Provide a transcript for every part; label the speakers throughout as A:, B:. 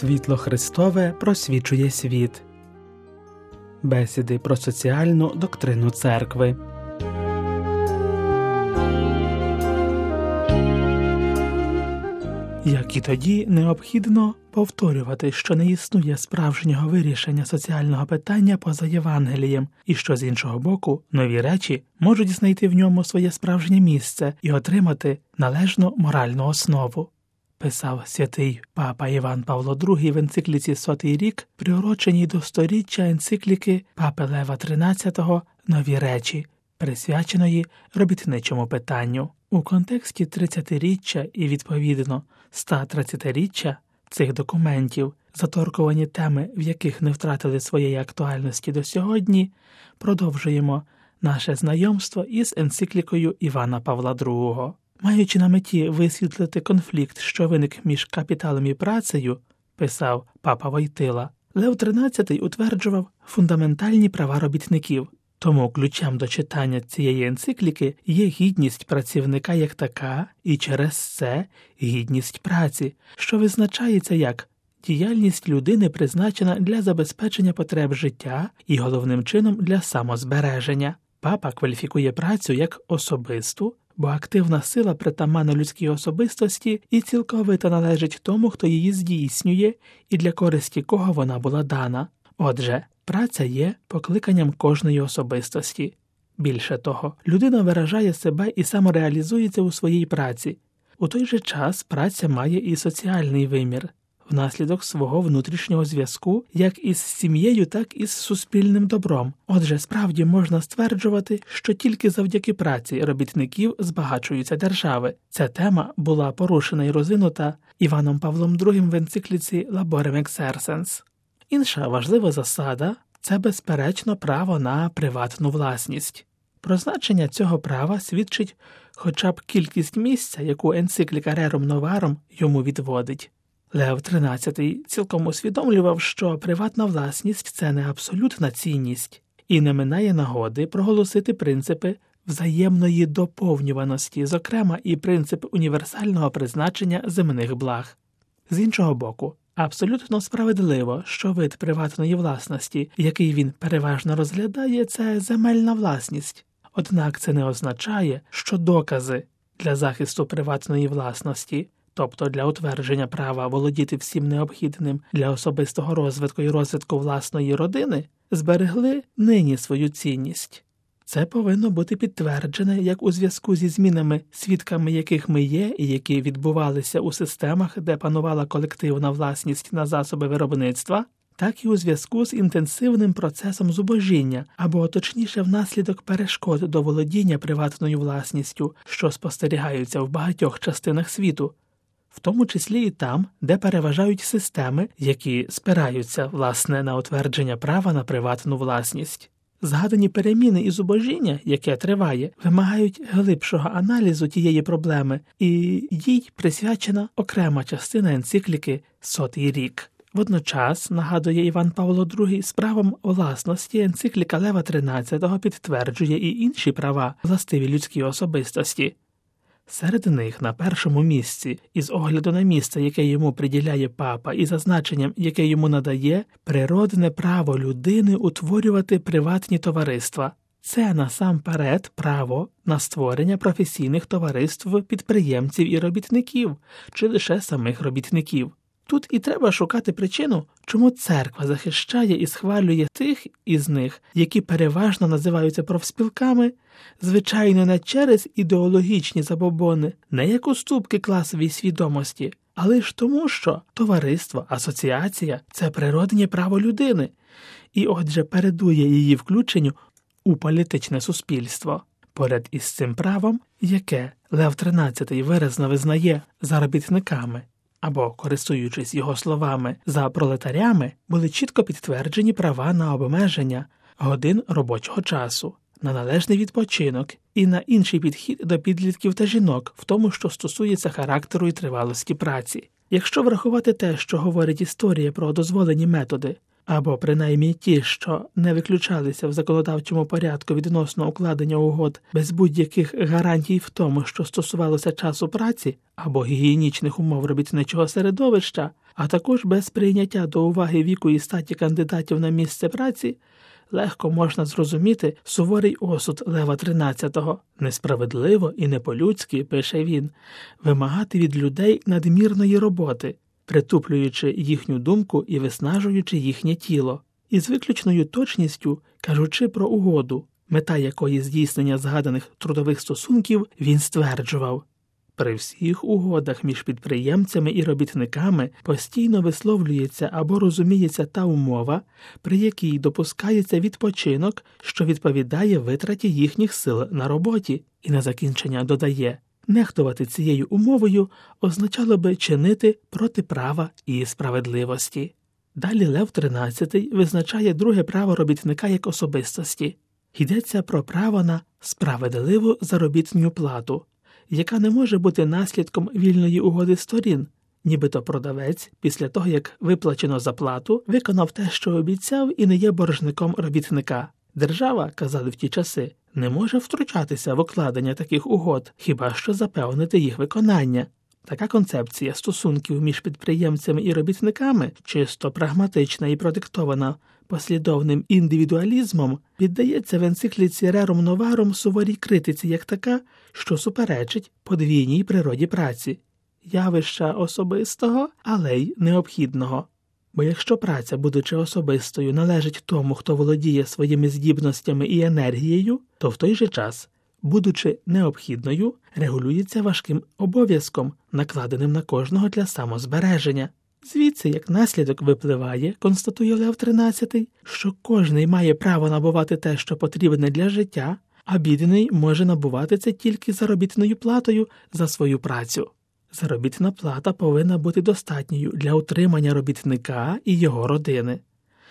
A: Світло Христове просвічує світ. Бесіди про соціальну доктрину церкви. Як і тоді необхідно повторювати, що не існує справжнього вирішення соціального питання поза Євангелієм, і що з іншого боку нові речі можуть знайти в ньому своє справжнє місце і отримати належну моральну основу писав святий папа Іван Павло II в енцикліці Сотий рік, приуроченій до сторіччя енцикліки Папи Лева XIII Нові речі, присвяченої робітничому питанню. У контексті 30-річчя і відповідно 130-річчя цих документів, заторкувані теми, в яких не втратили своєї актуальності до сьогодні, продовжуємо наше знайомство із енциклікою Івана Павла II. Маючи на меті висвітлити конфлікт, що виник між капіталом і працею, писав папа Войтила, Лев XIII утверджував фундаментальні права робітників, тому ключем до читання цієї енцикліки є гідність працівника як така, і через це гідність праці, що визначається як діяльність людини призначена для забезпечення потреб життя і головним чином для самозбереження. Папа кваліфікує працю як особисту бо активна сила притаманна людській особистості і цілковито належить тому, хто її здійснює і для користі кого вона була дана. Отже, праця є покликанням кожної особистості. Більше того, людина виражає себе і самореалізується у своїй праці. У той же час праця має і соціальний вимір, внаслідок свого внутрішнього зв'язку як із сім'єю, так і з суспільним добром. Отже, справді можна стверджувати, що тільки завдяки праці робітників збагачуються держави. Ця тема була порушена і розвинута Іваном Павлом II в енцикліці Laborem Exercens. Інша важлива засада це безперечно право на приватну власність. Про значення цього права свідчить хоча б кількість місця, яку енцикліка Рерум Новарум йому відводить. Лев XIII цілком усвідомлював, що приватна власність це не абсолютна цінність, і не минає нагоди проголосити принципи взаємної доповнюваності, зокрема і принцип універсального призначення земних благ. З іншого боку, абсолютно справедливо, що вид приватної власності, який він переважно розглядає, це земельна власність, однак це не означає, що докази для захисту приватної власності тобто для утвердження права володіти всім необхідним для особистого розвитку і розвитку власної родини, зберегли нині свою цінність. Це повинно бути підтверджене як у зв'язку зі змінами, свідками яких ми є, і які відбувалися у системах, де панувала колективна власність на засоби виробництва, так і у зв'язку з інтенсивним процесом зубожіння або точніше внаслідок перешкод до володіння приватною власністю, що спостерігаються в багатьох частинах світу, в тому числі і там, де переважають системи, які спираються власне на утвердження права на приватну власність. Згадані переміни і зубожіння, яке триває, вимагають глибшого аналізу тієї проблеми, і їй присвячена окрема частина енцикліки Сотий рік. Водночас, нагадує Іван Павло II, справам власності енцикліка Лева XIII підтверджує і інші права властиві людській особистості. Серед них на першому місці, із огляду на місце, яке йому приділяє папа, і зазначенням, яке йому надає, природне право людини утворювати приватні товариства. Це насамперед право на створення професійних товариств підприємців і робітників, чи лише самих робітників. Тут і треба шукати причину, чому церква захищає і схвалює тих із них, які переважно називаються профспілками, звичайно, не через ідеологічні забобони, не як уступки класовій свідомості, але ж тому, що товариство, асоціація це природнє право людини, і отже передує її включенню у політичне суспільство. Поряд із цим правом, яке Лев XIII виразно визнає заробітниками або, користуючись його словами за пролетарями, були чітко підтверджені права на обмеження годин робочого часу, на належний відпочинок і на інший підхід до підлітків та жінок, в тому, що стосується характеру і тривалості праці. Якщо врахувати те, що говорить історія про дозволені методи, або принаймні ті, що не виключалися в законодавчому порядку відносно укладення угод без будь-яких гарантій в тому, що стосувалося часу праці або гігієнічних умов робітничого середовища, а також без прийняття до уваги віку і статі кандидатів на місце праці, легко можна зрозуміти суворий осуд Лева XIII. несправедливо і не по-людськи, пише він, вимагати від людей надмірної роботи притуплюючи їхню думку і виснажуючи їхнє тіло, і з виключною точністю кажучи про угоду, мета якої здійснення згаданих трудових стосунків він стверджував. При всіх угодах між підприємцями і робітниками постійно висловлюється або розуміється та умова, при якій допускається відпочинок, що відповідає витраті їхніх сил на роботі, і на закінчення додає Нехтувати цією умовою означало би чинити проти права і справедливості. Далі Лев XIII визначає друге право робітника як особистості йдеться про право на справедливу заробітню плату, яка не може бути наслідком вільної угоди сторін, нібито продавець, після того як виплачено заплату, виконав те, що обіцяв, і не є боржником робітника. Держава, казали в ті часи, не може втручатися в укладення таких угод, хіба що запевнити їх виконання. Така концепція стосунків між підприємцями і робітниками, чисто прагматична і продиктована послідовним індивідуалізмом, піддається в енцикліці Рерум Новарум суворій критиці як така, що суперечить подвійній природі праці, явища особистого, але й необхідного. Бо якщо праця, будучи особистою, належить тому, хто володіє своїми здібностями і енергією, то в той же час, будучи необхідною, регулюється важким обов'язком, накладеним на кожного для самозбереження. Звідси, як наслідок випливає, констатує Лев XIII, що кожний має право набувати те, що потрібне для життя, а бідний може набувати це тільки заробітною платою за свою працю. Заробітна плата повинна бути достатньою для утримання робітника і його родини.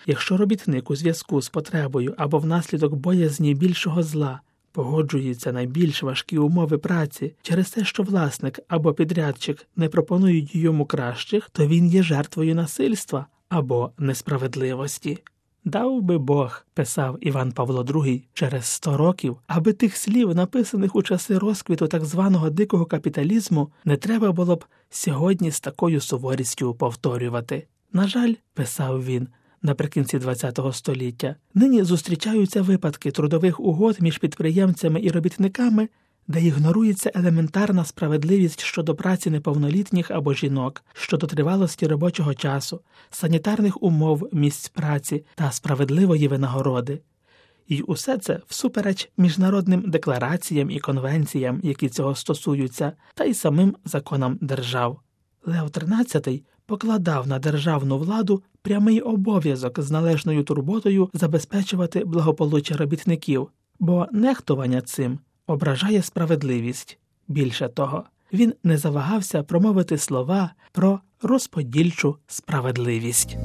A: Якщо робітник у зв'язку з потребою або внаслідок боязні більшого зла погоджується на більш важкі умови праці через те, що власник або підрядчик не пропонують йому кращих, то він є жертвою насильства або несправедливості. Дав би Бог, писав Іван Павло II через сто років, аби тих слів, написаних у часи розквіту так званого дикого капіталізму, не треба було б сьогодні з такою суворістю повторювати. На жаль, писав він наприкінці ХХ століття, нині зустрічаються випадки трудових угод між підприємцями і робітниками, де ігнорується елементарна справедливість щодо праці неповнолітніх або жінок, щодо тривалості робочого часу, санітарних умов місць праці та справедливої винагороди. І усе це всупереч міжнародним деклараціям і конвенціям, які цього стосуються, та й самим законам держав. Лео XIII покладав на державну владу прямий обов'язок з належною турботою забезпечувати благополуччя робітників, бо нехтування цим ображає справедливість. Більше того, він не завагався промовити слова про розподільчу справедливість.